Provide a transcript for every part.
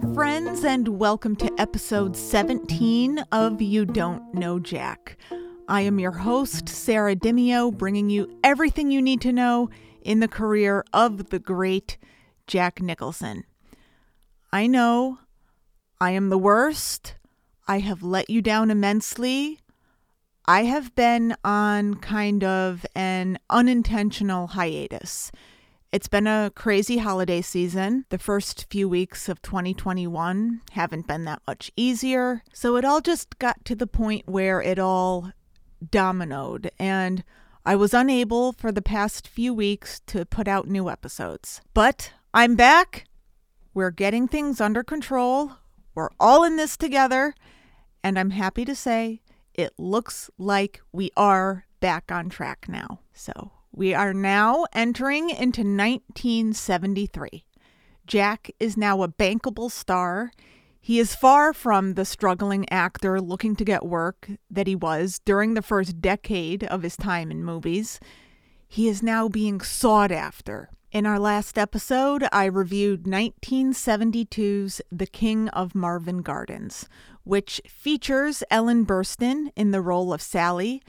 Friends, and welcome to episode 17 of You Don't Know Jack. I am your host, Sarah Dimio, bringing you everything you need to know in the career of the great Jack Nicholson. I know I am the worst. I have let you down immensely. I have been on kind of an unintentional hiatus. It's been a crazy holiday season. The first few weeks of 2021 haven't been that much easier. So it all just got to the point where it all dominoed, and I was unable for the past few weeks to put out new episodes. But I'm back. We're getting things under control. We're all in this together. And I'm happy to say it looks like we are back on track now. So we are now entering into 1973. Jack is now a bankable star. He is far from the struggling actor looking to get work that he was during the first decade of his time in movies. He is now being sought after. In our last episode, I reviewed 1972's The King of Marvin Gardens, which features Ellen Burstyn in the role of Sally.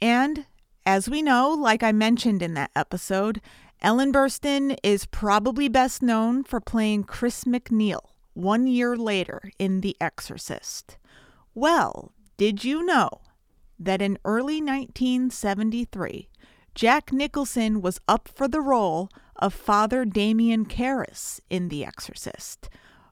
And as we know, like I mentioned in that episode, Ellen Burstyn is probably best known for playing Chris MacNeil one year later in The Exorcist. Well, did you know that in early 1973, Jack Nicholson was up for the role of Father Damien Karras in The Exorcist,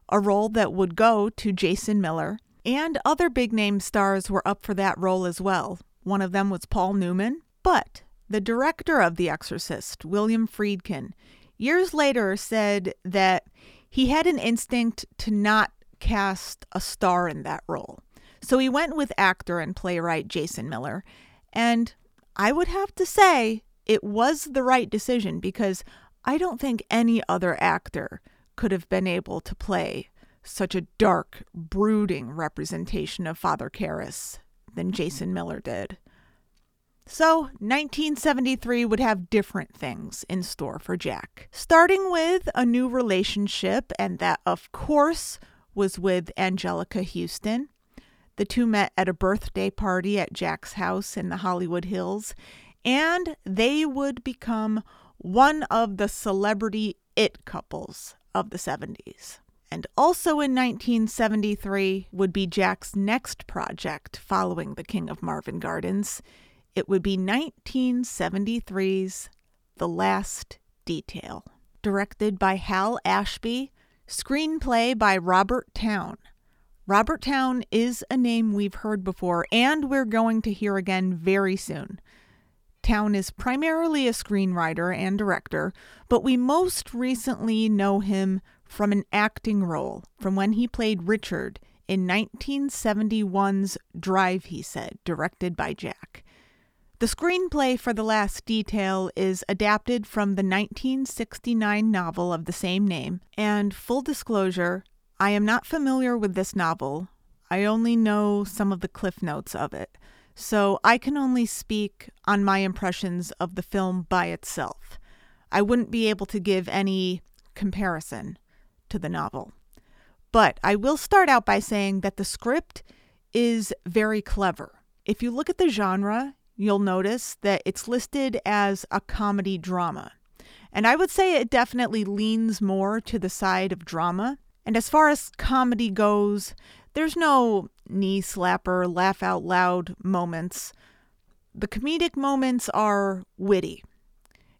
a role that would go to Jason Miller, and other big name stars were up for that role as well. One of them was Paul Newman, but the director of The Exorcist, William Friedkin, years later said that he had an instinct to not cast a star in that role. So he went with actor and playwright Jason Miller. And I would have to say it was the right decision because I don't think any other actor could have been able to play such a dark, brooding representation of Father Karras than Jason Miller did. So, 1973 would have different things in store for Jack. Starting with a new relationship, and that, of course, was with Anjelica Huston. The two met at a birthday party at Jack's house in the Hollywood Hills, and they would become one of the celebrity it couples of the 70s. And also in 1973 would be Jack's next project following The King of Marvin Gardens. It would be 1973's The Last Detail, directed by Hal Ashby, screenplay by Robert Towne. Robert Towne is a name we've heard before and we're going to hear again very soon. Towne is primarily a screenwriter and director, but we most recently know him from an acting role from when he played Richard in 1971's Drive, he said, directed by Jack. The screenplay for The Last Detail is adapted from the 1969 novel of the same name, and full disclosure, I am not familiar with this novel. I only know some of the cliff notes of it, so I can only speak on my impressions of the film by itself. I wouldn't be able to give any comparison to the novel. But I will start out by saying that the script is very clever. If you look at the genre, you'll notice that it's listed as a comedy drama. And I would say it definitely leans more to the side of drama. And as far as comedy goes, there's no knee slapper, laugh out loud moments. The comedic moments are witty.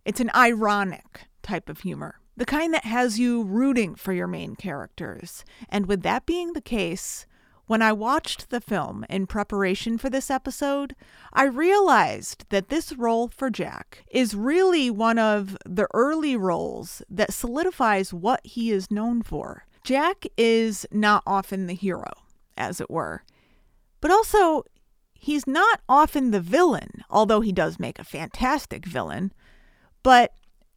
It's an ironic type of humor, the kind that has you rooting for your main characters. And with that being the case, when I watched the film in preparation for this episode, I realized that this role for Jack is really one of the early roles that solidifies what he is known for. Jack is not often the hero, as it were, but also he's not often the villain, although he does make a fantastic villain. But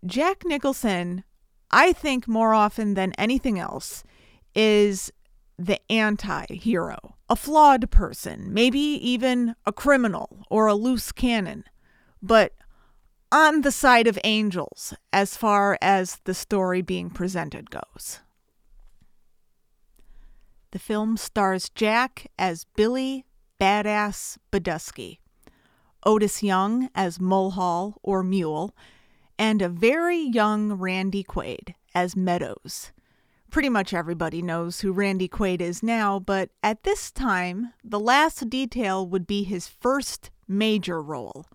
Jack Nicholson, I think more often than anything else, is the anti hero, a flawed person, maybe even a criminal or a loose cannon, but on the side of angels as far as the story being presented goes. The film stars Jack as Billy Badass Buddusky, Otis Young as Mulhall or Mule, and a very young Randy Quaid as Meadows. Pretty much everybody knows who Randy Quaid is now, but at this time, the last detail would be his first major role,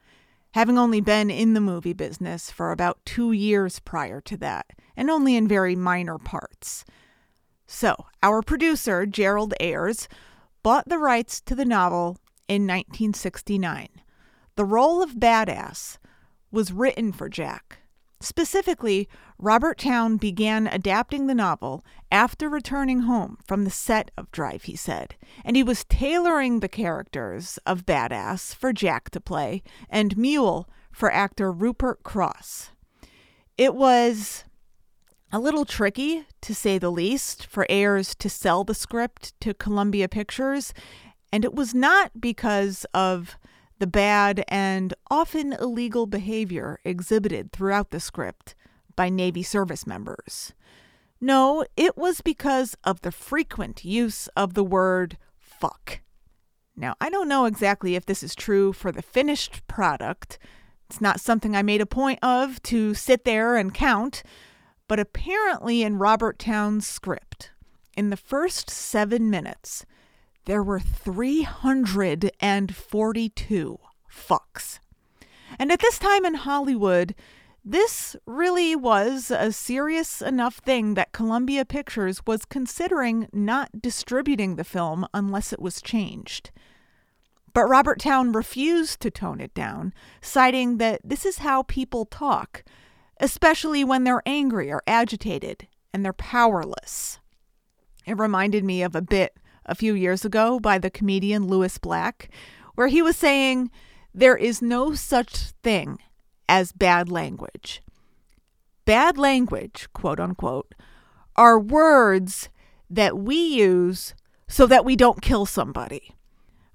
having only been in the movie business for about two years prior to that, and only in very minor parts. So, our producer, Gerald Ayers, bought the rights to the novel in 1969. The role of badass was written for Jack. Specifically, Robert Towne began adapting the novel after returning home from the set of Drive, he said, and he was tailoring the characters of Badass for Jack to play and Mule for actor Rupert Crosse. It was a little tricky, to say the least, for Ayers to sell the script to Columbia Pictures, and it was not because of the bad and often illegal behavior exhibited throughout the script by Navy service members. No, it was because of the frequent use of the word fuck. Now, I don't know exactly if this is true for the finished product. It's not something I made a point of to sit there and count, but apparently, in Robert Towne's script, in the first seven minutes, there were 342 fucks. And at this time in Hollywood, this really was a serious enough thing that Columbia Pictures was considering not distributing the film unless it was changed. But Robert Towne refused to tone it down, citing that this is how people talk especially when they're angry or agitated and they're powerless. It reminded me of a bit a few years ago by the comedian Lewis Black, where he was saying, There is no such thing as bad language. Bad language, quote unquote, are words that we use so that we don't kill somebody.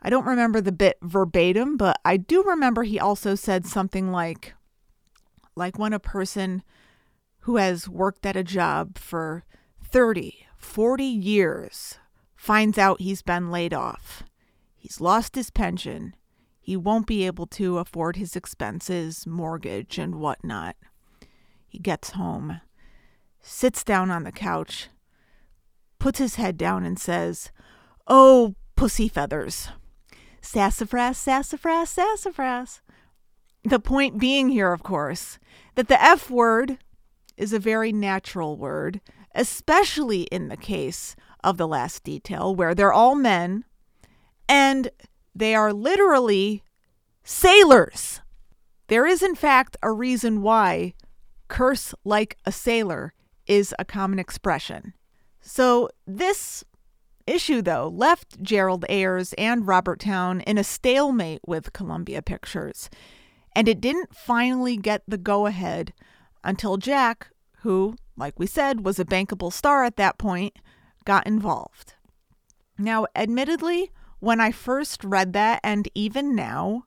I don't remember the bit verbatim, but I do remember he also said something like, like when a person who has worked at a job for 30, 40 years finds out he's been laid off. He's lost his pension. He won't be able to afford his expenses, mortgage, and whatnot. He gets home, sits down on the couch, puts his head down, and says, Oh, pussy feathers. Sassafras, sassafras, sassafras. The point being here, of course, that the F word is a very natural word, especially in the case of the last detail, where they're all men and they are literally sailors. There is, in fact, a reason why curse like a sailor is a common expression. So, this issue, though, left Gerald Ayers and Robert Towne in a stalemate with Columbia Pictures. And it didn't finally get the go ahead until Jack, who, like we said, was a bankable star at that point, got involved. Now, admittedly, when I first read that, and even now,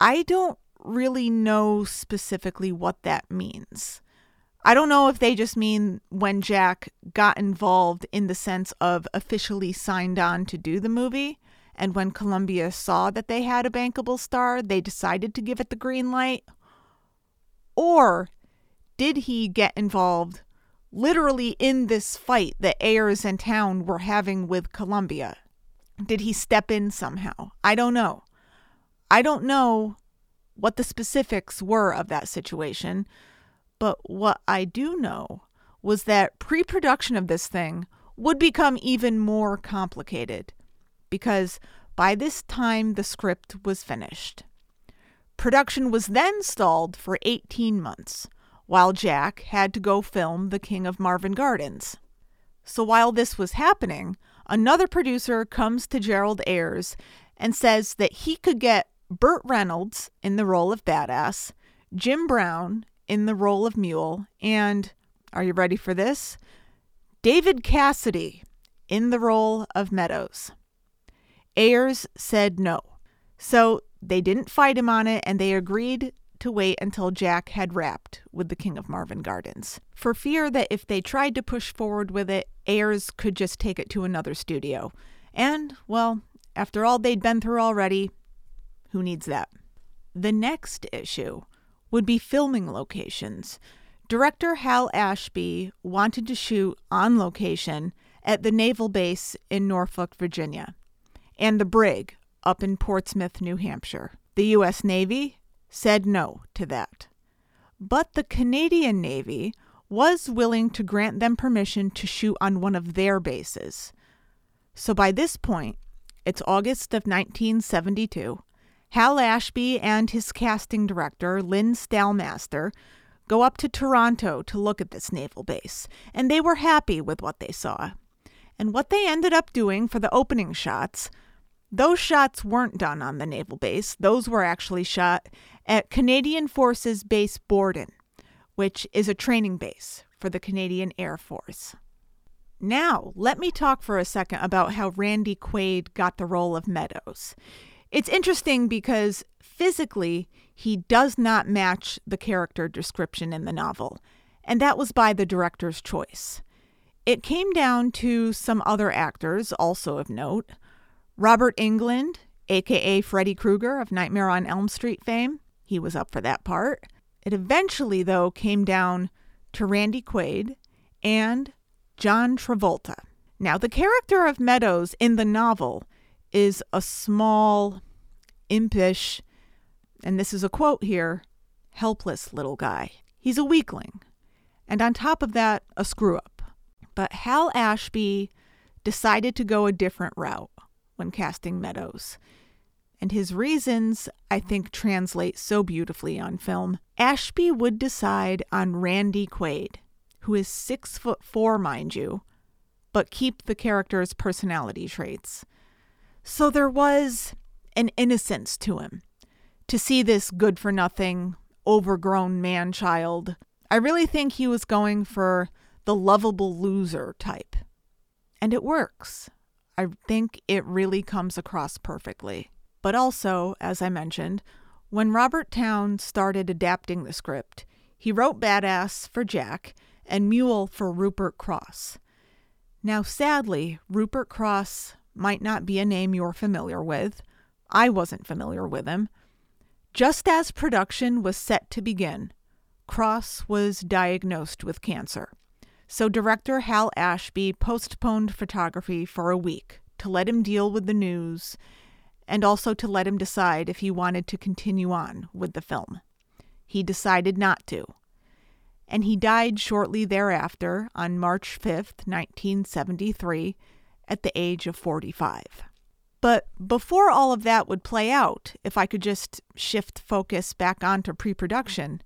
I don't really know specifically what that means. I don't know if they just mean when Jack got involved in the sense of officially signed on to do the movie, and when Columbia saw that they had a bankable star, they decided to give it the green light? Or did he get involved literally in this fight that Ayers and Towne were having with Columbia? Did he step in somehow? I don't know. I don't know what the specifics were of that situation, but what I do know was that pre production of this thing would become even more complicated because by this time the script was finished. Production was then stalled for 18 months, while Jack had to go film The King of Marvin Gardens. So while this was happening, another producer comes to Gerald Ayers and says that he could get Burt Reynolds in the role of Badass, Jim Brown in the role of Mule, and, are you ready for this? David Cassidy in the role of Meadows. Ayers said no. So they didn't fight him on it and they agreed to wait until Jack had wrapped with the King of Marvin Gardens, for fear that if they tried to push forward with it, Ayers could just take it to another studio. And, well, after all they'd been through already, who needs that? The next issue would be filming locations. Director Hal Ashby wanted to shoot on location at the naval base in Norfolk, Virginia, and the brig up in Portsmouth, New Hampshire. The U.S. Navy said no to that. But the Canadian Navy was willing to grant them permission to shoot on one of their bases. So by this point, it's August of 1972. Hal Ashby and his casting director, Lynn Stalmaster, go up to Toronto to look at this naval base, and they were happy with what they saw. And what they ended up doing for the opening shots those shots weren't done on the naval base. Those were actually shot at Canadian Forces Base Borden, which is a training base for the Canadian Air Force. Now, let me talk for a second about how Randy Quaid got the role of Meadows. It's interesting because physically, he does not match the character description in the novel, and that was by the director's choice. It came down to some other actors, also of note. Robert Englund, aka Freddy Krueger of Nightmare on Elm Street fame, he was up for that part. It eventually, though, came down to Randy Quaid and John Travolta. Now, the character of Meadows in the novel is a small, impish, and this is a quote here, helpless little guy. He's a weakling. And on top of that, a screw up. But Hal Ashby decided to go a different route when casting Meadows. And his reasons, I think, translate so beautifully on film. Ashby would decide on Randy Quaid, who is six foot four, mind you, but keep the character's personality traits. So there was an innocence to him. To see this good for nothing, overgrown man child, I really think he was going for the lovable loser type. And it works. I think it really comes across perfectly. But also, as I mentioned, when Robert Towne started adapting the script, he wrote Badass for Jack and Mule for Rupert Crosse. Now, sadly, Rupert Crosse might not be a name you're familiar with. I wasn't familiar with him. Just as production was set to begin, Crosse was diagnosed with cancer. So director Hal Ashby postponed photography for a week to let him deal with the news and also to let him decide if he wanted to continue on with the film. He decided not to. And he died shortly thereafter on March 5th, 1973, at the age of 45. But before all of that would play out, if I could just shift focus back onto pre production,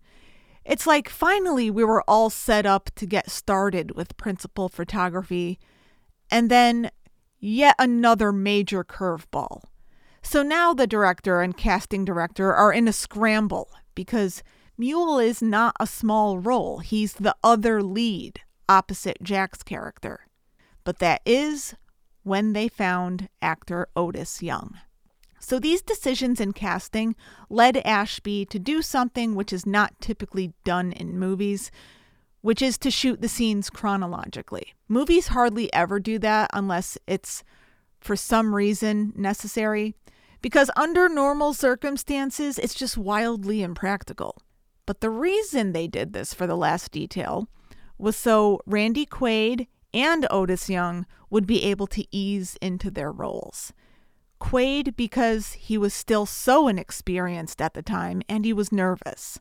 it's like finally we were all set up to get started with principal photography, and then yet another major curveball. So now the director and casting director are in a scramble because Mule is not a small role. He's the other lead opposite Jack's character. But that is when they found actor Otis Young. So these decisions in casting led Ashby to do something which is not typically done in movies, which is to shoot the scenes chronologically. Movies hardly ever do that unless it's for some reason necessary, because under normal circumstances, it's just wildly impractical. But the reason they did this for the last detail was so Randy Quaid and Otis Young would be able to ease into their roles. Quaid because he was still so inexperienced at the time and he was nervous,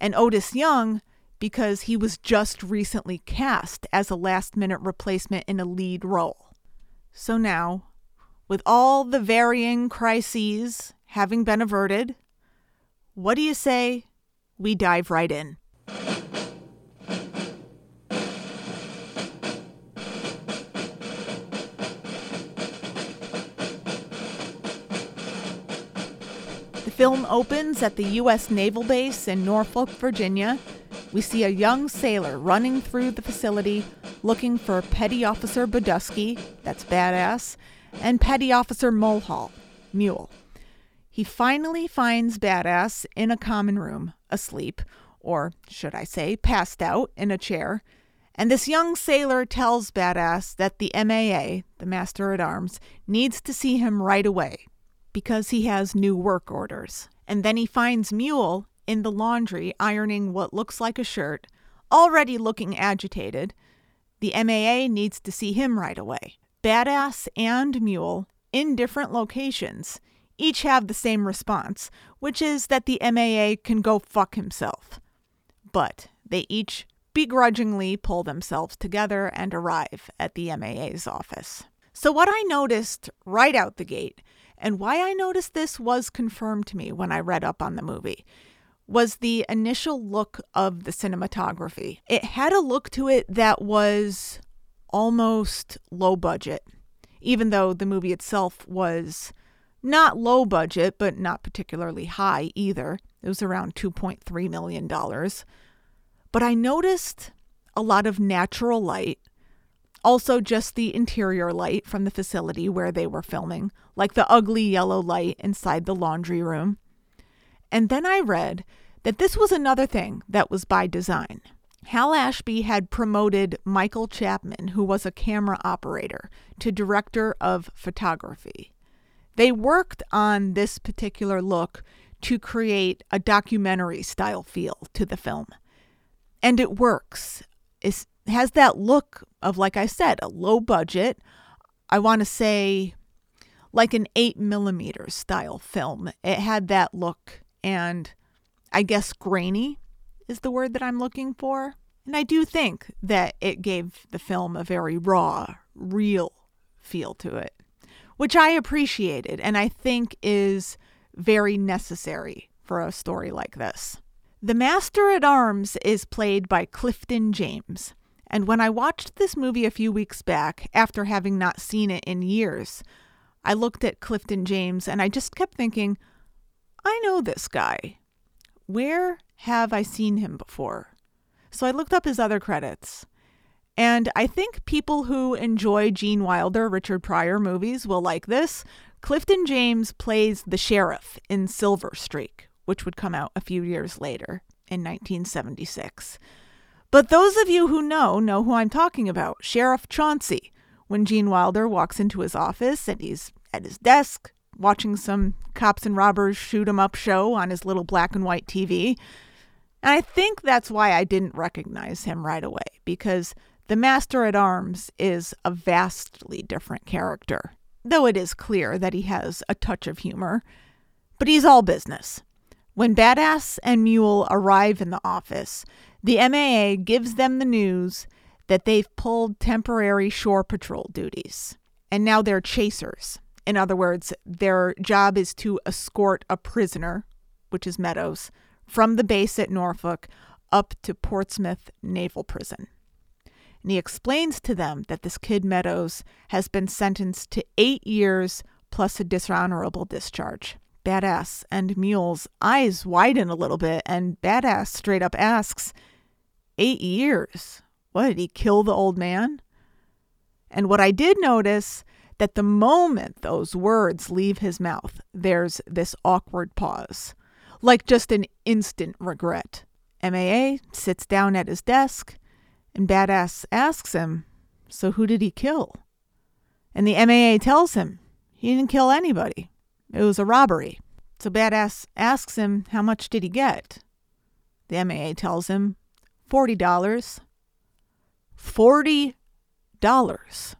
and Otis Young because he was just recently cast as a last minute replacement in a lead role. So now, with all the varying crises having been averted, what do you say we dive right in? The film opens at the U.S. Naval Base in Norfolk, Virginia. We see a young sailor running through the facility looking for Petty Officer Buddusky, that's badass, and Petty Officer Mulhall, mule. he finally finds Badass in a common room, asleep, or should I say, passed out in a chair. And this young sailor tells Badass that the MAA, the Master at Arms, needs to see him right away because he has new work orders. And then he finds Mule in the laundry ironing what looks like a shirt, already looking agitated. The MAA needs to see him right away. Badass and Mule, in different locations, each have the same response, which is that the MAA can go fuck himself. But they each begrudgingly pull themselves together and arrive at the MAA's office. So, what I noticed right out the gate, and why I noticed this was confirmed to me when I read up on the movie, was the initial look of the cinematography. It had a look to it that was almost low budget, even though the movie itself was not low budget, but not particularly high either. It was around $2.3 million. But I noticed a lot of natural light, also just the interior light from the facility where they were filming, like the ugly yellow light inside the laundry room. And then I read that this was another thing that was by design. Hal Ashby had promoted Michael Chapman, who was a camera operator, to director of photography. They worked on this particular look to create a documentary style feel to the film and it works. It has that look of, like I said, a low budget. I want to say like an eight millimeter style film. It had that look, and I guess grainy is the word that I'm looking for. And I do think that it gave the film a very raw, real feel to it, which I appreciated and I think is very necessary for a story like this. The Master at Arms is played by Clifton James. And when I watched this movie a few weeks back, after having not seen it in years, I looked at Clifton James and I just kept thinking, I know this guy. Where have I seen him before? So I looked up his other credits. And I think people who enjoy Gene Wilder, Richard Pryor movies will like this. Clifton James plays the sheriff in Silver Streak, which would come out a few years later in 1976. But those of you who know know who I'm talking about Sheriff Chauncey. When Gene Wilder walks into his office and he's at his desk watching some cops and robbers shoot 'em up show on his little black and white TV. And I think that's why I didn't recognize him right away, because the Master at Arms is a vastly different character, though it is clear that he has a touch of humor. But he's all business. When Badass and Mule arrive in the office, the MAA gives them the news that they've pulled temporary shore patrol duties. And now they're chasers. In other words, their job is to escort a prisoner, which is Meadows, from the base at Norfolk up to Portsmouth Naval Prison. And he explains to them that this kid Meadows has been sentenced to eight years plus a dishonorable discharge. Badass and Mule's eyes widen a little bit, and Badass straight up asks, Eight years? What, did he kill the old man? And what I did notice that the moment those words leave his mouth, there's this awkward pause, like just an instant regret. MAA sits down at his desk, and Badass asks him, So who did he kill? And the MAA tells him, He didn't kill anybody. It was a robbery. So Badass asks him how much did he get. The MAA tells him $40. $40.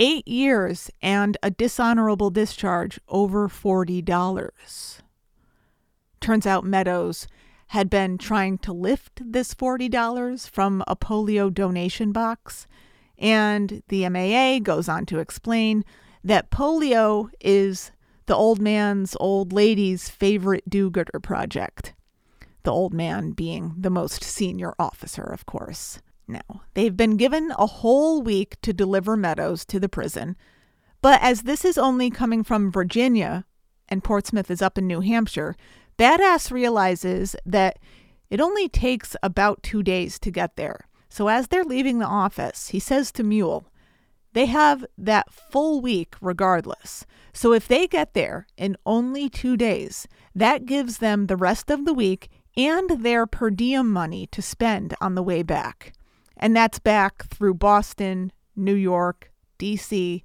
Eight years and a dishonorable discharge over $40. Turns out Meadows had been trying to lift this $40 from a polio donation box, and the MAA goes on to explain that polio is the old man's old lady's favorite do gooder project. The old man being the most senior officer, of course. Now, they've been given a whole week to deliver Meadows to the prison, but as this is only coming from Virginia and Portsmouth is up in New Hampshire, Badass realizes that it only takes about two days to get there. So as they're leaving the office, he says to Mule, they have that full week regardless. So if they get there in only two days, that gives them the rest of the week and their per diem money to spend on the way back. And that's back through Boston, New York, DC.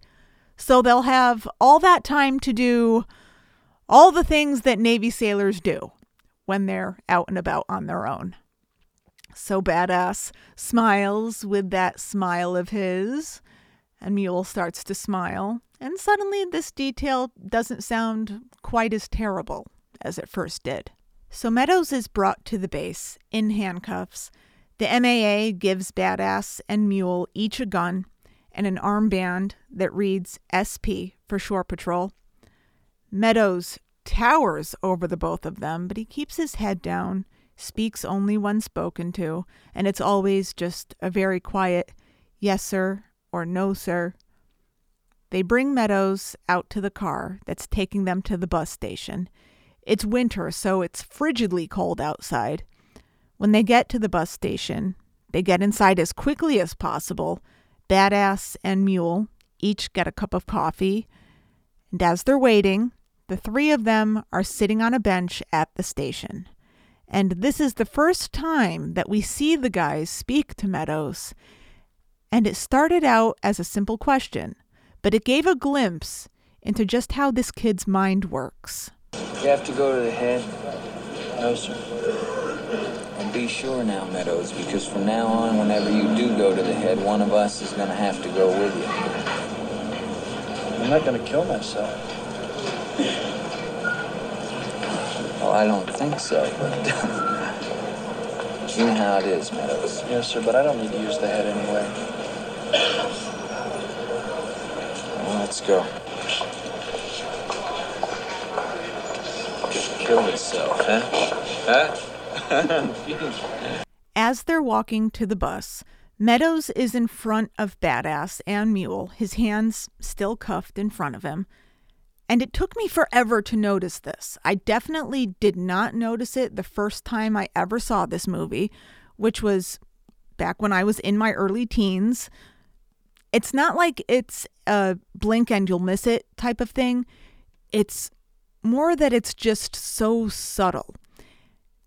So they'll have all that time to do all the things that Navy sailors do when they're out and about on their own. So Badass smiles with that smile of his, and Mule starts to smile, and suddenly this detail doesn't sound quite as terrible as it first did. So Meadows is brought to the base in handcuffs. The MAA gives Badass and Mule each a gun and an armband that reads SP for Shore Patrol. Meadows towers over the both of them, but he keeps his head down, speaks only when spoken to, and it's always just a very quiet yes, sir, or no, sir. They bring Meadows out to the car that's taking them to the bus station. It's winter, so it's frigidly cold outside. When they get to the bus station, they get inside as quickly as possible. Badass and Mule each get a cup of coffee. And as they're waiting, the three of them are sitting on a bench at the station. And this is the first time that we see the guys speak to Meadows. And it started out as a simple question, but it gave a glimpse into just how this kid's mind works. You have to go to the head? No, sir. Be sure now, Meadows, because from now on, whenever you do go to the head, one of us is going to have to go with you. I'm not going to kill myself. Well, I don't think so, but you know how it is, Meadows. Yes, sir, but I don't need to use the head anyway. Well, let's go. Kill himself, huh? Huh? As they're walking to the bus, Meadows is in front of Badass and Mule, his hands still cuffed in front of him. And it took me forever to notice this. I definitely did not notice it the first time I ever saw this movie, which was back when I was in my early teens. It's not like it's a blink and you'll miss it type of thing. It's more that it's just so subtle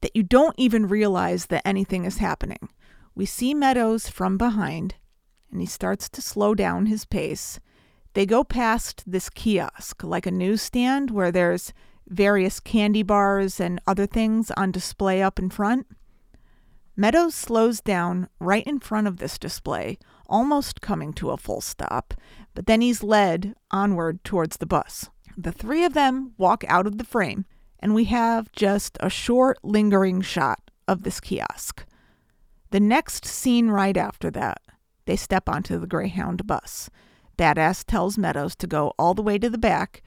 that you don't even realize that anything is happening. We see Meadows from behind, and he starts to slow down his pace. They go past this kiosk, like a newsstand where there's various candy bars and other things on display up in front. Meadows slows down right in front of this display, almost coming to a full stop, but then he's led onward towards the bus. The three of them walk out of the frame, and we have just a short, lingering shot of this kiosk. The next scene right after that, they step onto the Greyhound bus. Badass tells Meadows to go all the way to the back.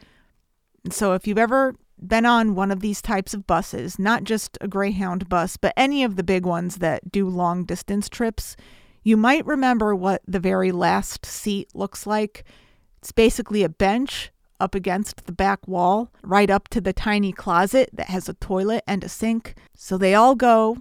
And so, if you've ever been on one of these types of buses, not just a Greyhound bus, but any of the big ones that do long distance trips, you might remember what the very last seat looks like. It's basically a bench up against the back wall, right up to the tiny closet that has a toilet and a sink. So they all go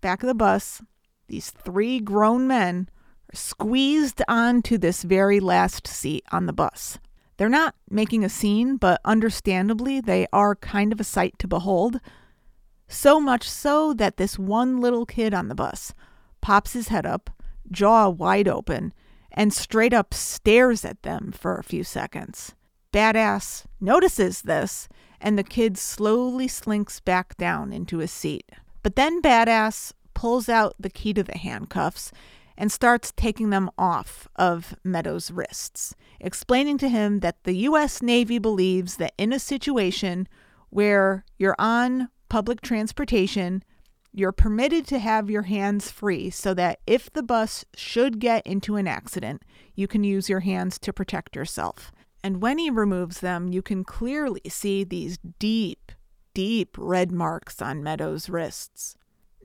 back of the bus. These three grown men are squeezed onto this very last seat on the bus. They're not making a scene, but understandably, they are kind of a sight to behold. So much so that this one little kid on the bus pops his head up, jaw wide open, and straight up stares at them for a few seconds. Badass notices this, and the kid slowly slinks back down into his seat. But then Badass pulls out the key to the handcuffs and starts taking them off of Meadows' wrists, explaining to him that the U.S. Navy believes that in a situation where you're on public transportation, you're permitted to have your hands free so that if the bus should get into an accident, you can use your hands to protect yourself. And when he removes them, you can clearly see these deep, deep red marks on Meadows' wrists.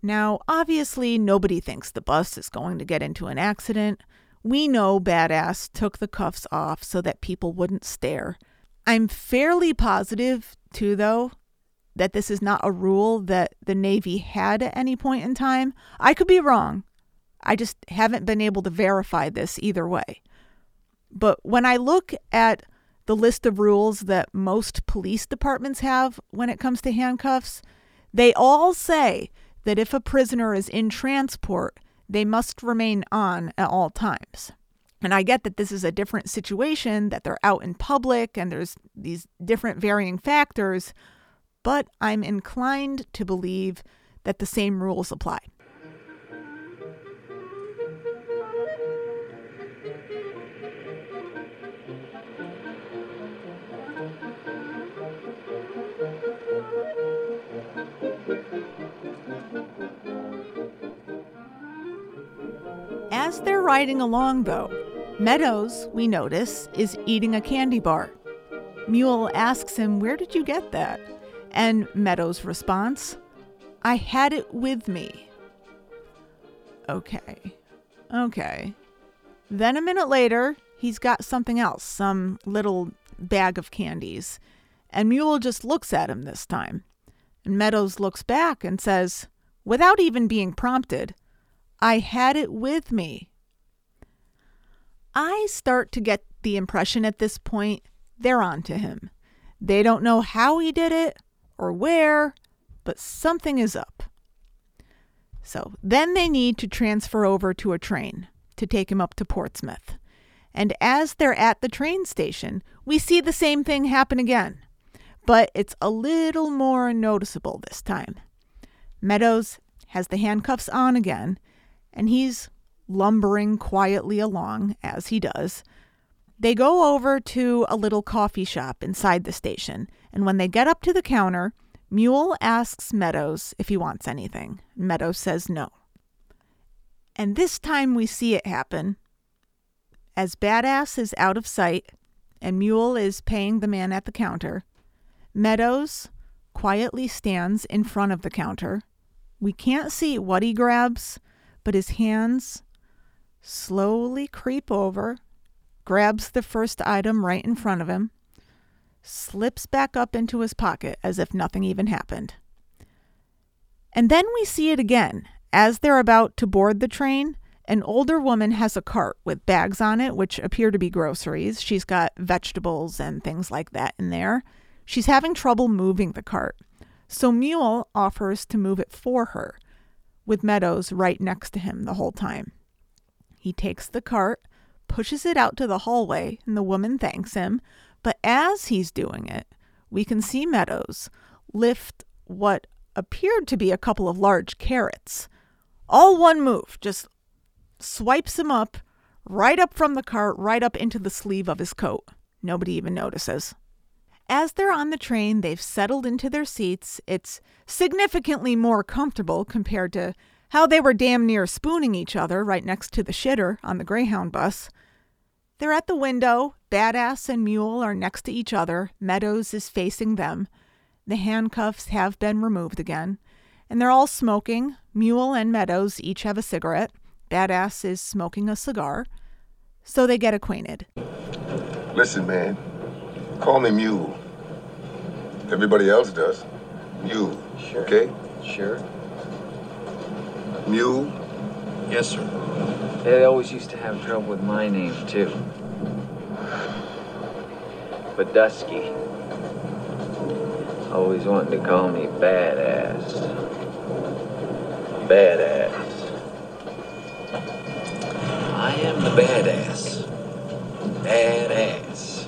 Now, obviously, nobody thinks the bus is going to get into an accident. We know Badass took the cuffs off so that people wouldn't stare. I'm fairly positive, too, though, that this is not a rule that the Navy had at any point in time. I could be wrong. I just haven't been able to verify this either way. But when I look at the list of rules that most police departments have when it comes to handcuffs, they all say that if a prisoner is in transport, they must remain on at all times. And I get that this is a different situation, that they're out in public and there's these different varying factors, but I'm inclined to believe that the same rules apply. As they're riding along, though, Meadows, we notice, is eating a candy bar. Mule asks him, Where did you get that? And Meadows' response, I had it with me. Okay. Okay. Then a minute later, he's got something else, some little bag of candies. And Mule just looks at him this time. And Meadows looks back and says, without even being prompted, I had it with me. I start to get the impression at this point they're on to him. They don't know how he did it or where, but something is up. So then they need to transfer over to a train to take him up to Portsmouth. And as they're at the train station, we see the same thing happen again, but it's a little more noticeable this time. Meadows has the handcuffs on again, and he's lumbering quietly along as he does. They go over to a little coffee shop inside the station, and when they get up to the counter, Mule asks Meadows if he wants anything. Meadows says no. And this time we see it happen. As Badass is out of sight and Mule is paying the man at the counter, Meadows quietly stands in front of the counter. We can't see what he grabs, but his hands slowly creep over, grabs the first item right in front of him, slips back up into his pocket as if nothing even happened. And then we see it again. As they're about to board the train, an older woman has a cart with bags on it, which appear to be groceries. She's got vegetables and things like that in there. She's having trouble moving the cart. So Mule offers to move it for her, with Meadows right next to him the whole time. He takes the cart, pushes it out to the hallway, and the woman thanks him. But as he's doing it, we can see Meadows lift what appeared to be a couple of large carrots. All one move, just swipes him up, right up from the cart, right up into the sleeve of his coat. Nobody even notices. As they're on the train, they've settled into their seats. It's significantly more comfortable compared to how they were damn near spooning each other right next to the shitter on the Greyhound bus. They're at the window. Badass and Mule are next to each other. Meadows is facing them. The handcuffs have been removed again. And they're all smoking. Mule and Meadows each have a cigarette. Badass is smoking a cigar. So they get acquainted. Listen, man. Call me Mule. Everybody else does. Mule. Sure. Okay? Sure. Mule. Yes, sir. They always used to have trouble with my name, too. Buddusky always wanted to call me Badass. Badass. I am the badass. Badass.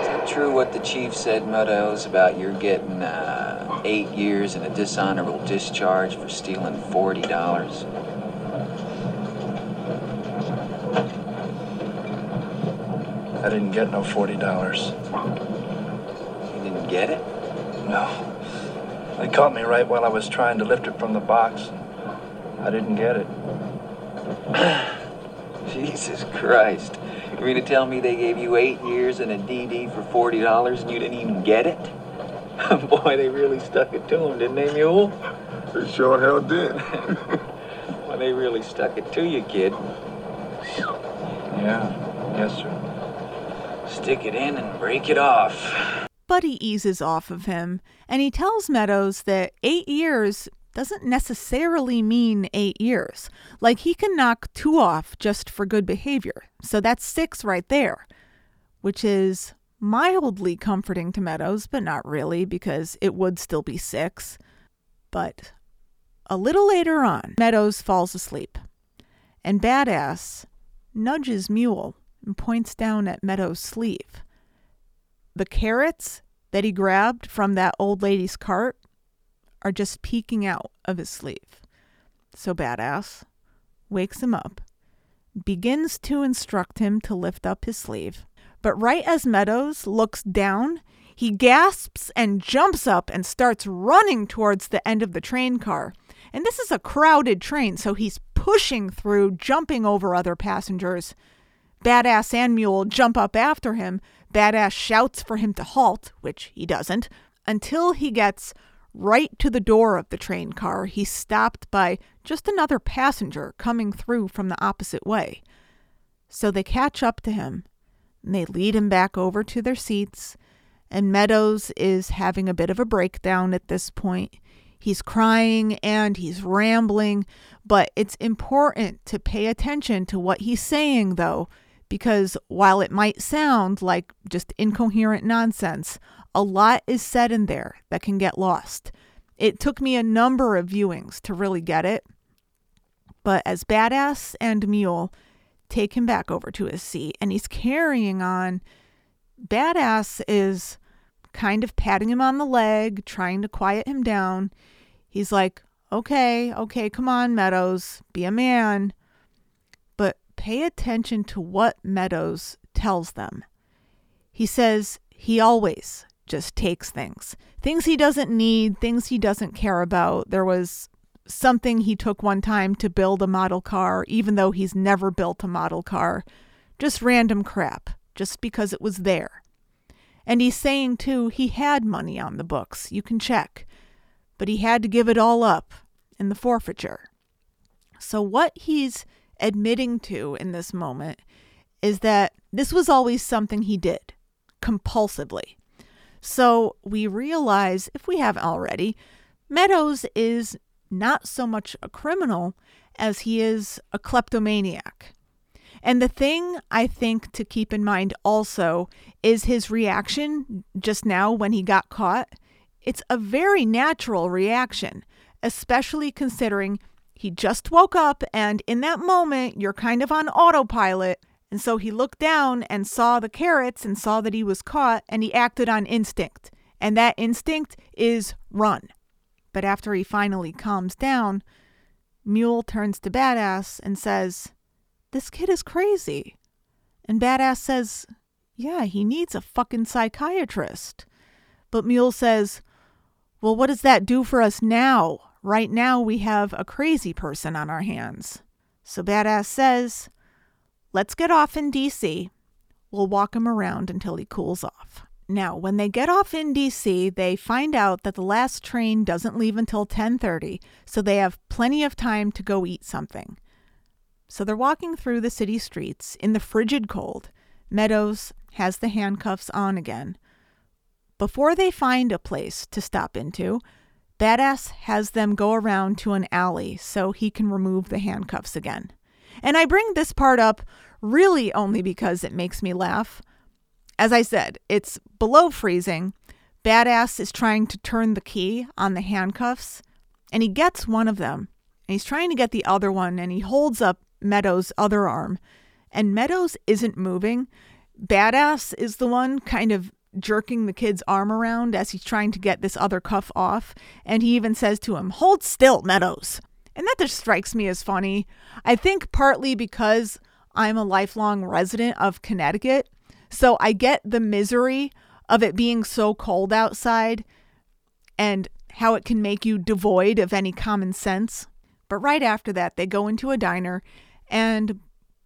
Is it true what the chief said, Meadows, about you're getting uh, eight years and a dishonorable discharge for stealing forty dollars? I didn't get no forty dollars. You didn't get it? No. They caught me right while I was trying to lift it from the box. I didn't get it. Jesus Christ. You mean to tell me they gave you eight years and a DD for forty dollars and you didn't even get it? Boy, they really stuck it to him, didn't they, Mule? They sure hell did. Well, they really stuck it to you, kid. Yeah. Yes, sir. Stick it in and break it off. Buddy eases off of him, and he tells Meadows that eight years doesn't necessarily mean eight years. Like he can knock two off just for good behavior. So that's six right there, which is mildly comforting to Meadows, but not really because it would still be six. But a little later on, Meadows falls asleep, and Badass nudges Mule and points down at Meadows' sleeve. The carrots that he grabbed from that old lady's cart are just peeking out of his sleeve. So Badass wakes him up, begins to instruct him to lift up his sleeve. But right as Meadows looks down, he gasps and jumps up and starts running towards the end of the train car. And this is a crowded train, so he's pushing through, jumping over other passengers. Badass and Mule jump up after him. Badass shouts for him to halt, which he doesn't, until he gets right to the door of the train car. He's stopped by just another passenger coming through from the opposite way. So they catch up to him and they lead him back over to their seats. And Meadows is having a bit of a breakdown at this point. He's crying and he's rambling, but it's important to pay attention to what he's saying, though, because while it might sound like just incoherent nonsense, a lot is said in there that can get lost. It took me a number of viewings to really get it, but as Badass and Mule take him back over to his seat and he's carrying on, Badass is kind of patting him on the leg, trying to quiet him down. He's like, okay, okay, come on, Meadows, be a man. Pay attention to what Meadows tells them. He says he always just takes things, things he doesn't need, things he doesn't care about. There was something he took one time to build a model car, even though he's never built a model car. Just random crap, just because it was there. And he's saying, too, he had money on the books. You can check. But he had to give it all up in the forfeiture. So, what he's admitting to in this moment is that this was always something he did compulsively. So, we realize, if we haven't already, Meadows is not so much a criminal as he is a kleptomaniac. And the thing I think to keep in mind also is his reaction just now when he got caught. It's a very natural reaction, especially considering he just woke up and in that moment you're kind of on autopilot. And so he looked down and saw the carrots and saw that he was caught and he acted on instinct. And that instinct is run. But after he finally calms down, Mule turns to Badass and says, This kid is crazy. And Badass says, Yeah, he needs a fucking psychiatrist. But Mule says, Well, what does that do for us now? Right now, we have a crazy person on our hands. So Badass says, Let's get off in DC. We'll walk him around until he cools off. Now, when they get off in DC, they find out that the last train doesn't leave until 10:30, so they have plenty of time to go eat something. So they're walking through the city streets in the frigid cold. Meadows has the handcuffs on again. Before they find a place to stop into, Badass has them go around to an alley so he can remove the handcuffs again. And I bring this part up really only because it makes me laugh. As I said, it's below freezing. Badass is trying to turn the key on the handcuffs, and he gets one of them. And he's trying to get the other one, and he holds up Meadows' other arm. And Meadows isn't moving. Badass is the one kind of jerking the kid's arm around as he's trying to get this other cuff off. And he even says to him, Hold still, Meadows. And that just strikes me as funny. I think partly because I'm a lifelong resident of Connecticut so I get the misery of it being so cold outside and how it can make you devoid of any common sense. But right after that, they go into a diner. And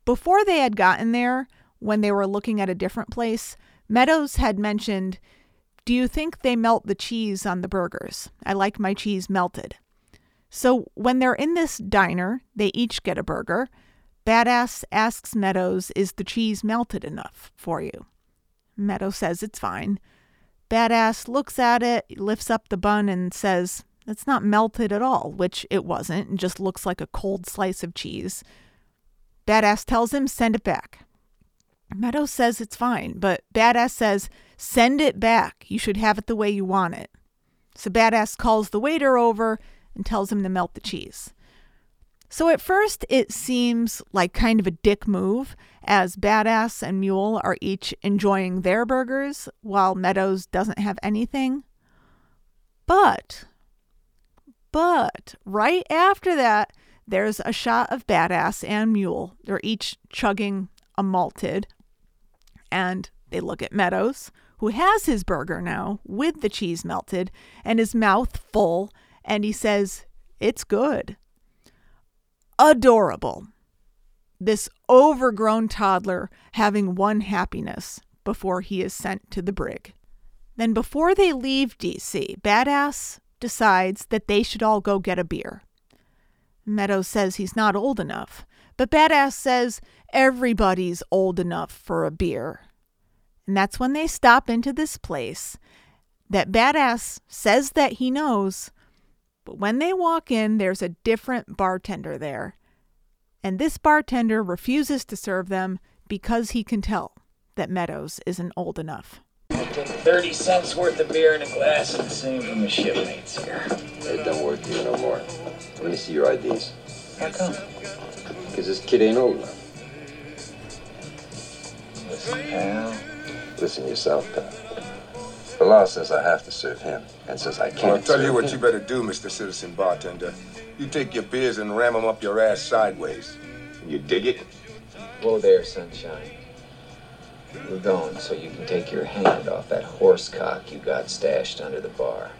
before they had gotten there, when they were looking at a different place, Meadows had mentioned, Do you think they melt the cheese on the burgers? I like my cheese melted. So when they're in this diner, they each get a burger. Badass asks Meadows, Is the cheese melted enough for you? Meadows says it's fine. Badass looks at it, lifts up the bun, and says, It's not melted at all, which it wasn't, and just looks like a cold slice of cheese. Badass tells him, send it back. Meadows says it's fine, but Badass says, send it back. You should have it the way you want it. So Badass calls the waiter over and tells him to melt the cheese. So at first, it seems like kind of a dick move, as Badass and Mule are each enjoying their burgers while Meadows doesn't have anything. But, but right after that, there's a shot of Badass and Mule. They're each chugging a malted, and they look at Meadows, who has his burger now with the cheese melted and his mouth full, and he says, It's good adorable. This overgrown toddler having one happiness before he is sent to the brig. Then, before they leave DC, Badass decides that they should all go get a beer. Meadows says he's not old enough, but Badass says everybody's old enough for a beer. And that's when they stop into this place that Badass says that he knows but when they walk in, there's a different bartender there. And this bartender refuses to serve them because he can tell that Meadows isn't old enough. 30 cents worth of beer in a glass and the same from the shipmates here. It don't work here no more. Let me see your IDs. How come? Because this kid ain't old enough. Listen, pal. Listen yourself, pal. The law says I have to serve him, and says I can't. I'll tell you what him. you better do, Mr. Citizen Bartender. You take your beers and ram them up your ass sideways. And you dig it? Whoa there, sunshine. We're going so you can take your hand off that horse cock you got stashed under the bar.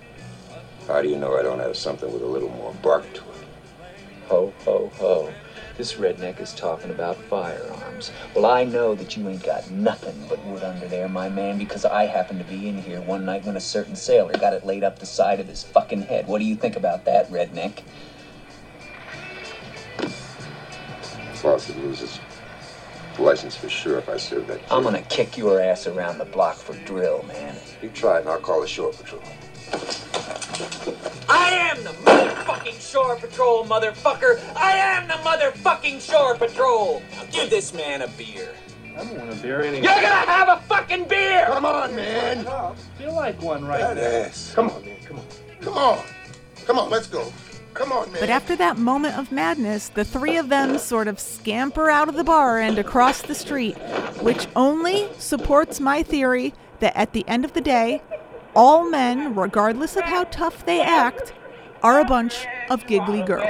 How do you know I don't have something with a little more bark to it? Ho, ho, ho. This redneck is talking about firearms. Well, I know that you ain't got nothing but wood under there, my man, because I happened to be in here one night when a certain sailor got it laid up the side of his fucking head. What do you think about that, redneck? Boss would lose his license for sure if I serve that kid. I'm gonna kick your ass around the block for drill, man. You try it, and I'll call the shore patrol. I am the motherfucking shore patrol, motherfucker! I am the motherfucking shore patrol! Now give this man a beer. I don't want a beer anyway. You're gonna have a fucking beer! Come on, man. I feel like one right That now. ass. Come on, man. Come on. Come on. Come on, let's go. Come on, man. But after that moment of madness, the three of them sort of scamper out of the bar and across the street, which only supports my theory that at the end of the day, all men, regardless of how tough they act, are a bunch of giggly girls.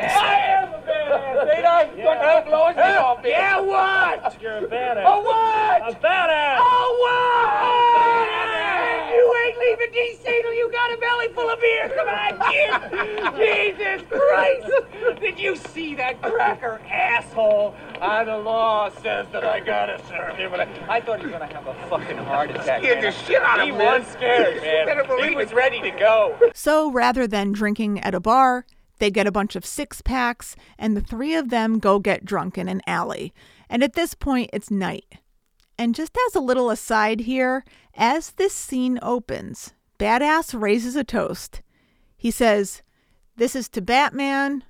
Yeah, what? You're a badass. Oh, what? A badass. Oh, what? You leaving DC till you got a belly full of beer. Come on, kid. Jesus Christ. Did you see that cracker asshole? Uh, the law says that I gotta serve him. But I, I thought he was gonna have a fucking heart attack. Scared man. the shit out of He him, was man. scared, You man. better believe he was it. ready to go. So rather than drinking at a bar, they get a bunch of six packs, and the three of them go get drunk in an alley. And at this point, it's night. And just as a little aside here, as this scene opens, Badass raises a toast. He says, This is to Batman,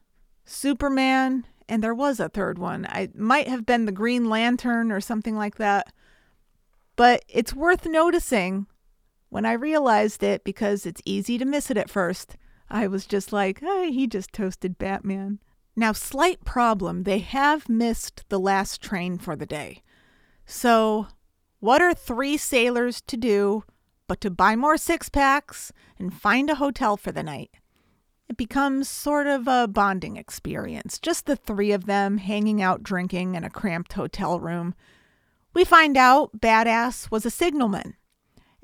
Superman, and there was a third one. I might have been the Green Lantern or something like that. But it's worth noticing when I realized it because it's easy to miss it at first. I was just like, hey, he just toasted Batman. Now, slight problem, they have missed the last train for the day. So, what are three sailors to do but to buy more six packs and find a hotel for the night? It becomes sort of a bonding experience, just the three of them hanging out drinking in a cramped hotel room. We find out Badass was a signalman,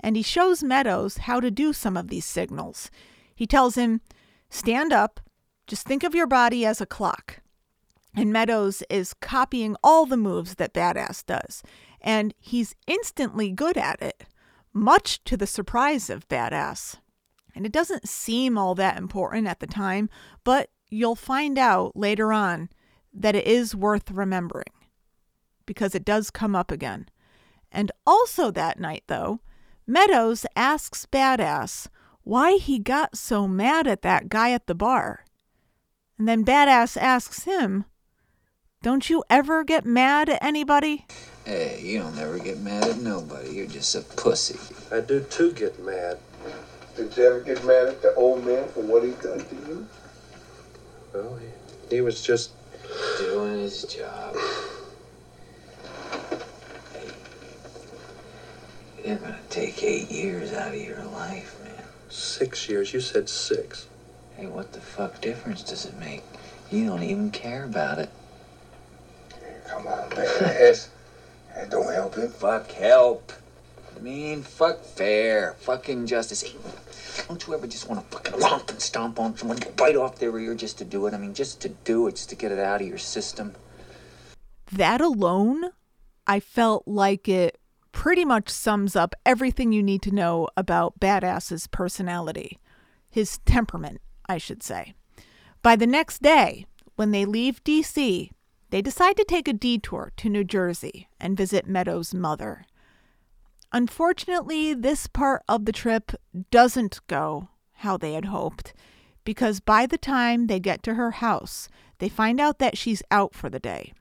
and he shows Meadows how to do some of these signals. He tells him, Stand up, just think of your body as a clock. And Meadows is copying all the moves that Badass does, and he's instantly good at it, much to the surprise of Badass. And it doesn't seem all that important at the time, but you'll find out later on that it is worth remembering because it does come up again. And also that night, though, Meadows asks Badass why he got so mad at that guy at the bar. And then Badass asks him, Don't you ever get mad at anybody? Hey, you don't ever get mad at nobody. You're just a pussy. I do too get mad. Did you ever get mad at the old man for what he done to you? Well, he, he was just. Doing his job. Hey, you're gonna take eight years out of your life, man. Six years. You said six. Hey, what the fuck difference does it make? You don't even care about it. Come on, badass. That don't help him. Fuck help. I mean, fuck fair. Fucking justice. Hey, don't you ever just want to fucking romp and stomp on someone, bite off their ear just to do it? I mean, just to do it, just to get it out of your system. That alone, I felt like it pretty much sums up everything you need to know about Badass's personality, his temperament, I should say. By the next day, when they leave DC, they decide to take a detour to New Jersey and visit Meadows' mother. Unfortunately, this part of the trip doesn't go how they had hoped, because by the time they get to her house, they find out that she's out for the day.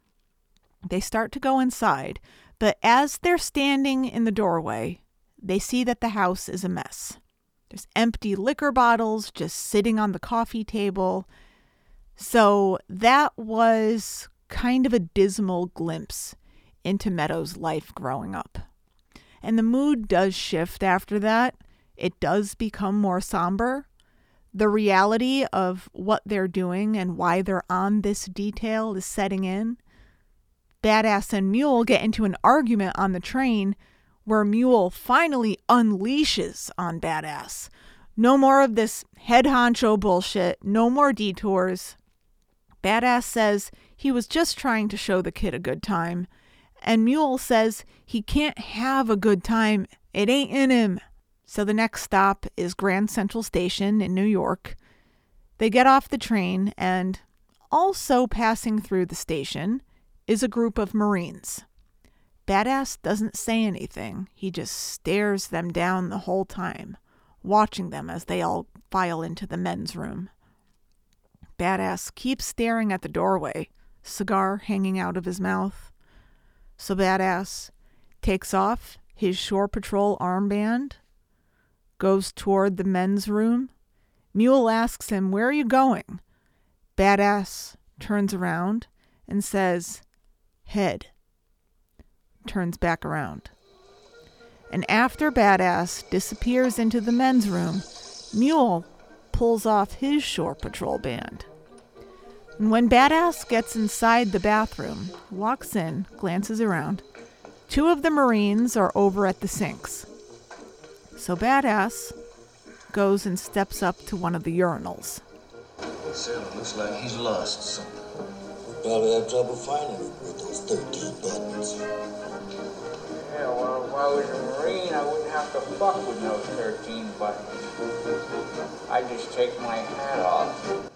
They start to go inside, but as they're standing in the doorway, they see that the house is a mess. There's empty liquor bottles just sitting on the coffee table. So that was kind of a dismal glimpse into Meadows' life growing up. And the mood does shift after that. It does become more somber. The reality of what they're doing and why they're on this detail is setting in. Badass and Mule get into an argument on the train where Mule finally unleashes on Badass. No more of this head honcho bullshit, no more detours. Badass says he was just trying to show the kid a good time. And Mule says he can't have a good time. It ain't in him. So the next stop is Grand Central Station in New York. They get off the train, and also passing through the station is a group of Marines. Badass doesn't say anything, he just stares them down the whole time, watching them as they all file into the men's room. Badass keeps staring at the doorway, cigar hanging out of his mouth. So Badass takes off his Shore Patrol armband, goes toward the men's room. Mule asks him, Where are you going? Badass turns around and says, Head. Turns back around. And after Badass disappears into the men's room, Mule pulls off his Shore Patrol band. And when Badass gets inside the bathroom, walks in, glances around, two of the Marines are over at the sinks. So Badass goes and steps up to one of the urinals. Sailor looks like he's lost something. We probably have trouble finding it with those 13 buttons. Yeah, well, if I was a Marine, I wouldn't have to fuck with those 13 buttons. I'd just take my hat off.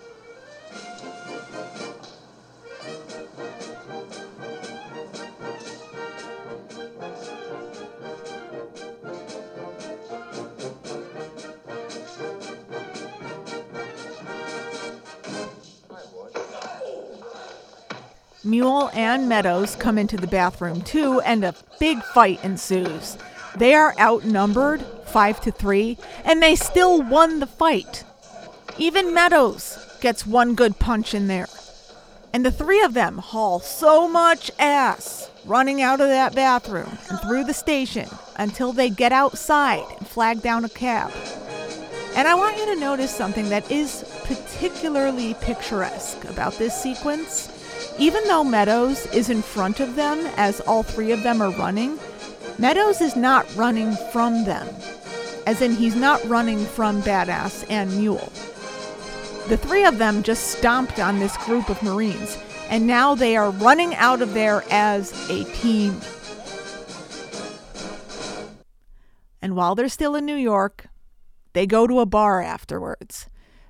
Mule and Meadows come into the bathroom too, and a big fight ensues. They are outnumbered five to three, and they still won the fight. Even Meadows gets one good punch in there. And the three of them haul so much ass running out of that bathroom and through the station until they get outside and flag down a cab. And I want you to notice something that is particularly picturesque about this sequence. Even though Meadows is in front of them as all three of them are running, Meadows is not running from them. As in, he's not running from Badass and Mule. The three of them just stomped on this group of Marines, and now they are running out of there as a team. And while they're still in New York, they go to a bar afterwards.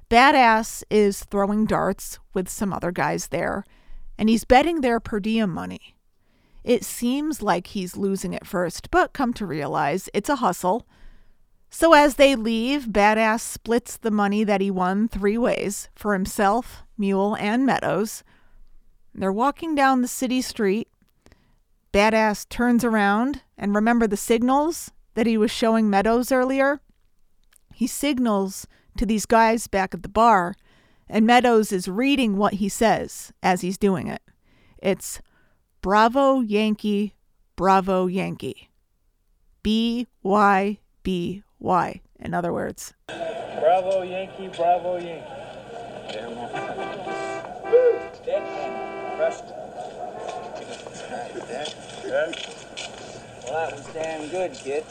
Badass is throwing darts with some other guys there, and he's betting their per diem money. It seems like he's losing at first, but come to realize it's a hustle. So as they leave, Badass splits the money that he won three ways for himself, Mule, and Meadows. They're walking down the city street. Badass turns around and remember the signals that he was showing Meadows earlier? He signals to these guys back at the bar, and Meadows is reading what he says as he's doing it. It's Bravo Yankee, Bravo Yankee. B Y B Y, in other words. Bravo, Yankee, bravo, Yankee. Well, that was damn good, kid.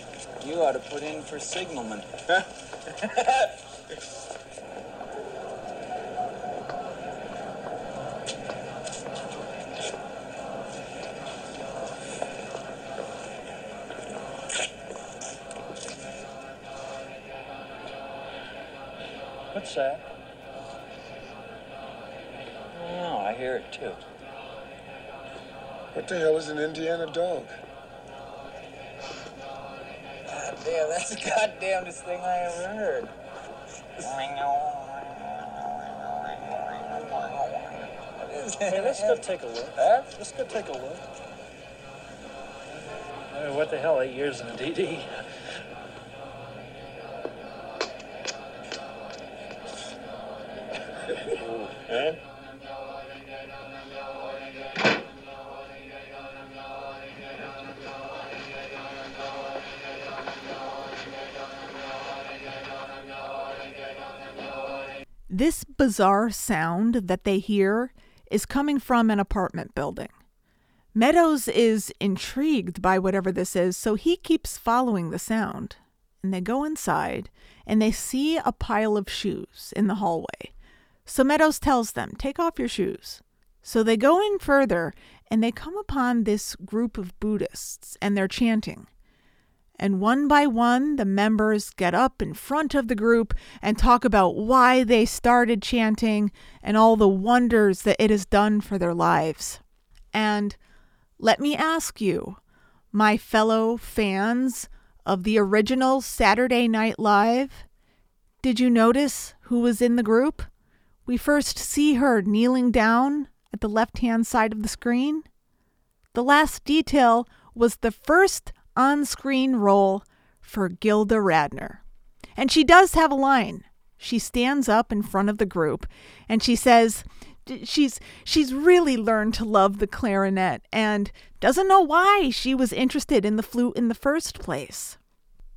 You ought to put in for signalman. What's that? No, I hear it too. What the hell is an Indiana dog? God damn, that's the goddamnedest thing I ever heard. What is that? Hey, let's go take a look. Huh? Let's go take a look. I mean, what the hell, eight years in a DD? Bizarre sound that they hear is coming from an apartment building. Meadows is intrigued by whatever this is, so he keeps following the sound. And they go inside and they see a pile of shoes in the hallway. So Meadows tells them, Take off your shoes. So they go in further and they come upon this group of Buddhists and they're chanting. And one by one, the members get up in front of the group and talk about why they started chanting and all the wonders that it has done for their lives. And let me ask you, my fellow fans of the original Saturday Night Live, did you notice who was in the group? We first see her kneeling down at the left hand side of the screen. The last detail was the first on screen role for Gilda Radner. And she does have a line. She stands up in front of the group and she says she's she's really learned to love the clarinet and doesn't know why she was interested in the flute in the first place.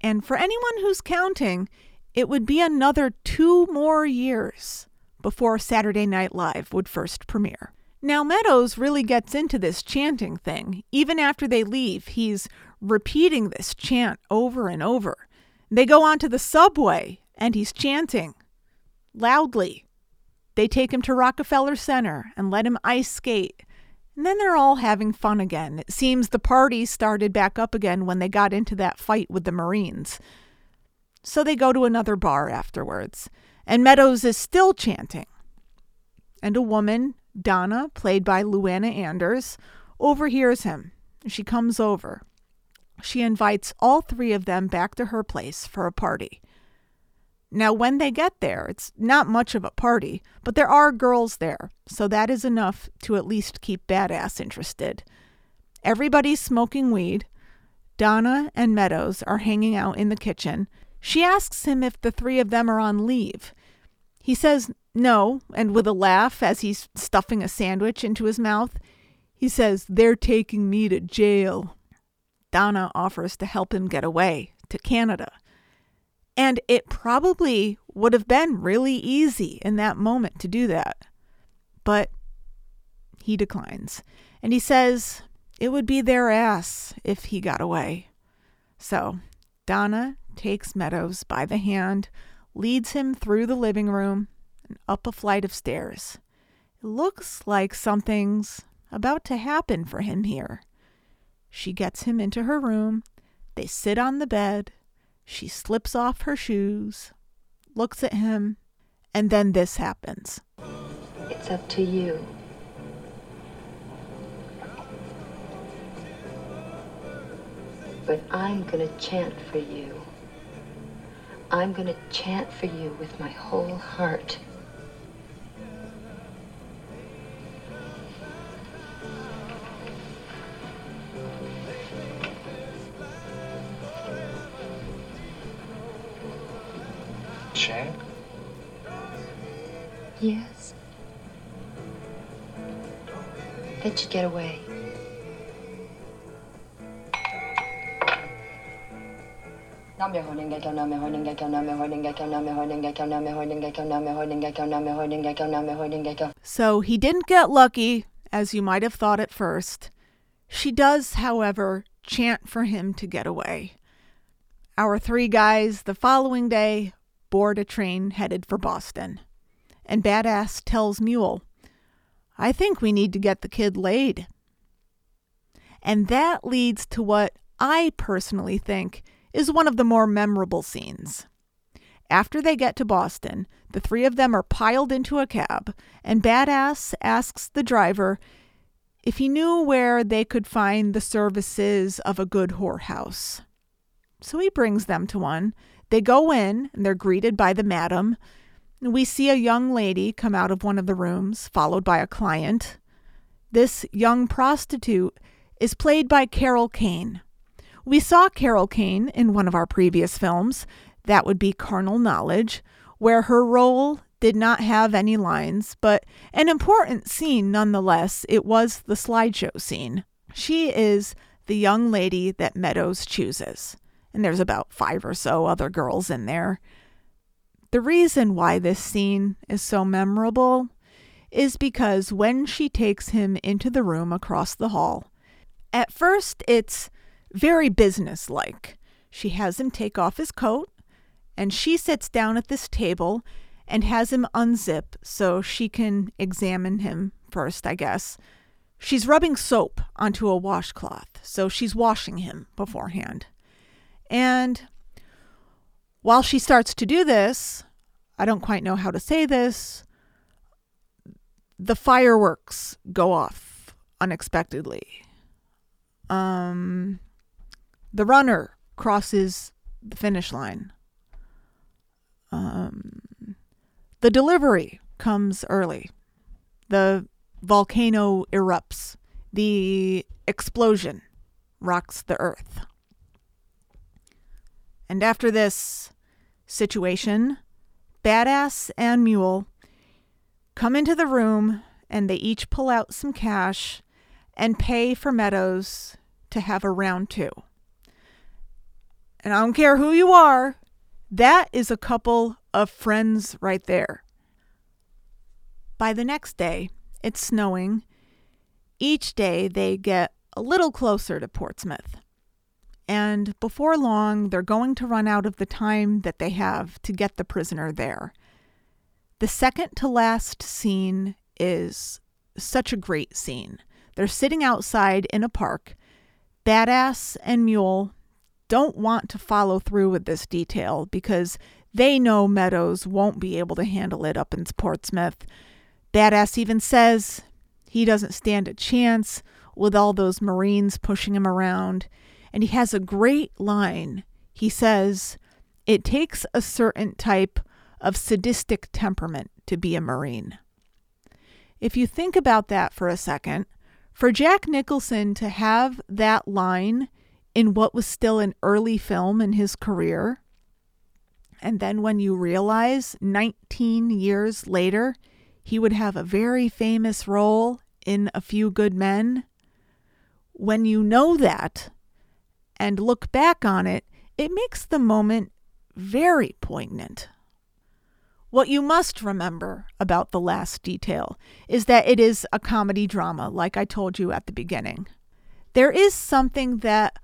And for anyone who's counting, it would be another 2 more years before Saturday Night Live would first premiere. Now, Meadows really gets into this chanting thing. Even after they leave, he's repeating this chant over and over. They go onto the subway and he's chanting loudly. They take him to Rockefeller Center and let him ice skate. And then they're all having fun again. It seems the party started back up again when they got into that fight with the Marines. So they go to another bar afterwards, and Meadows is still chanting. And a woman, Donna, played by Luana Anders, overhears him. She comes over. She invites all three of them back to her place for a party. Now, when they get there, it's not much of a party, but there are girls there, so that is enough to at least keep Badass interested. Everybody's smoking weed. Donna and Meadows are hanging out in the kitchen. She asks him if the three of them are on leave. He says no, and with a laugh as he's stuffing a sandwich into his mouth, he says, They're taking me to jail. Donna offers to help him get away to Canada. And it probably would have been really easy in that moment to do that. But he declines. And he says it would be their ass if he got away. So Donna takes Meadows by the hand, leads him through the living room and up a flight of stairs. It looks like something's about to happen for him here. She gets him into her room. They sit on the bed. She slips off her shoes, looks at him, and then this happens. It's up to you. But I'm gonna chant for you. I'm going to chant for you with my whole heart. Get away. So he didn't get lucky, as you might have thought at first. She does, however, chant for him to get away. Our three guys the following day board a train headed for Boston. And Badass tells Mule, I think we need to get the kid laid. And that leads to what I personally think is one of the more memorable scenes. After they get to Boston, the three of them are piled into a cab, and Badass asks the driver if he knew where they could find the services of a good whorehouse. So he brings them to one. They go in, and they're greeted by the madam. We see a young lady come out of one of the rooms, followed by a client. This young prostitute is played by Carol Kane. We saw Carol Kane in one of our previous films, that would be Carnal Knowledge, where her role did not have any lines, but an important scene nonetheless. It was the slideshow scene. She is the young lady that Meadows chooses, and there's about five or so other girls in there. The reason why this scene is so memorable is because when she takes him into the room across the hall, at first it's very businesslike. She has him take off his coat, and she sits down at this table and has him unzip so she can examine him first, I guess. She's rubbing soap onto a washcloth, so she's washing him beforehand. And while she starts to do this, I don't quite know how to say this, the fireworks go off unexpectedly. Um, the runner crosses the finish line. Um, the delivery comes early. The volcano erupts. The explosion rocks the earth. And after this situation, Badass and Mule come into the room and they each pull out some cash and pay for Meadows to have a round two. And I don't care who you are, that is a couple of friends right there. By the next day, it's snowing. Each day they get a little closer to Portsmouth. And before long, they're going to run out of the time that they have to get the prisoner there. The second to last scene is such a great scene. They're sitting outside in a park. Badass and Mule don't want to follow through with this detail because they know Meadows won't be able to handle it up in Portsmouth. Badass even says he doesn't stand a chance with all those Marines pushing him around. And he has a great line. He says, It takes a certain type of sadistic temperament to be a Marine. If you think about that for a second, for Jack Nicholson to have that line in what was still an early film in his career, and then when you realize 19 years later, he would have a very famous role in A Few Good Men. When you know that and look back on it, it makes the moment very poignant. What you must remember about The Last Detail is that it is a comedy drama, like I told you at the beginning. There is something that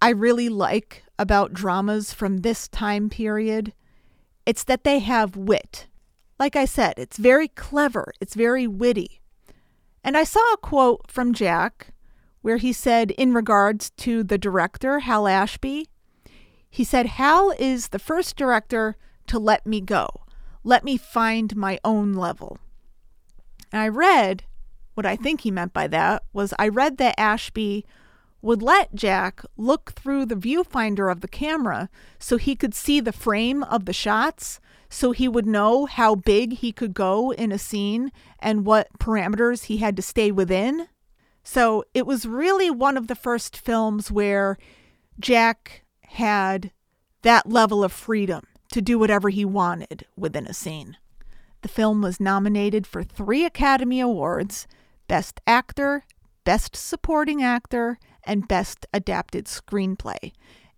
I really like about dramas from this time period. It's that they have wit. Like I said, it's very clever, it's very witty. And I saw a quote from Jack where he said, in regards to the director, Hal Ashby, he said, Hal is the first director to let me go, let me find my own level. And I read what I think he meant by that was I read that Ashby would let Jack look through the viewfinder of the camera so he could see the frame of the shots, so he would know how big he could go in a scene and what parameters he had to stay within. So it was really one of the first films where Jack had that level of freedom to do whatever he wanted within a scene. The film was nominated for three Academy Awards Best Actor, Best Supporting Actor, and Best Adapted Screenplay,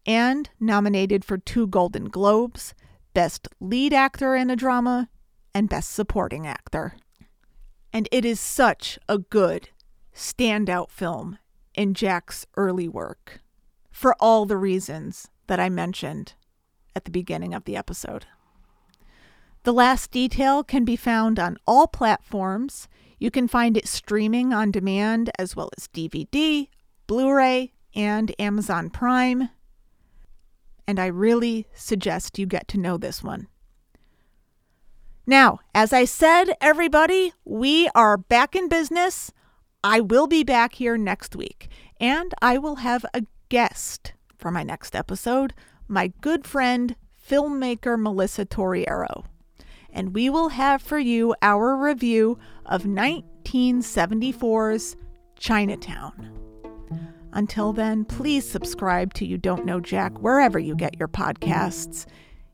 and nominated for two Golden Globes Best Lead Actor in a Drama and Best Supporting Actor. And it is such a good, standout film in Jack's early work for all the reasons that I mentioned at the beginning of the episode. The Last Detail can be found on all platforms. You can find it streaming on demand as well as DVD, Blu ray, and Amazon Prime. And I really suggest you get to know this one. Now, as I said, everybody, we are back in business. I will be back here next week, and I will have a guest for my next episode, my good friend, filmmaker Melissa Torriero. And we will have for you our review of 1974's Chinatown. Until then, please subscribe to You Don't Know Jack wherever you get your podcasts.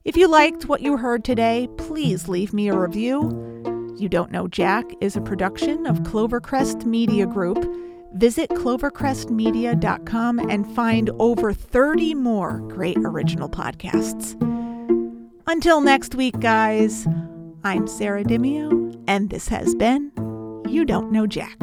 If you liked what you heard today, please leave me a review. You Don't Know Jack is a production of Clovercrest Media Group Visit clovercrestmedia.com and find over 30 more great original podcasts. Until next week, guys, I'm Sarah Dimio, and this has been You Don't Know Jack.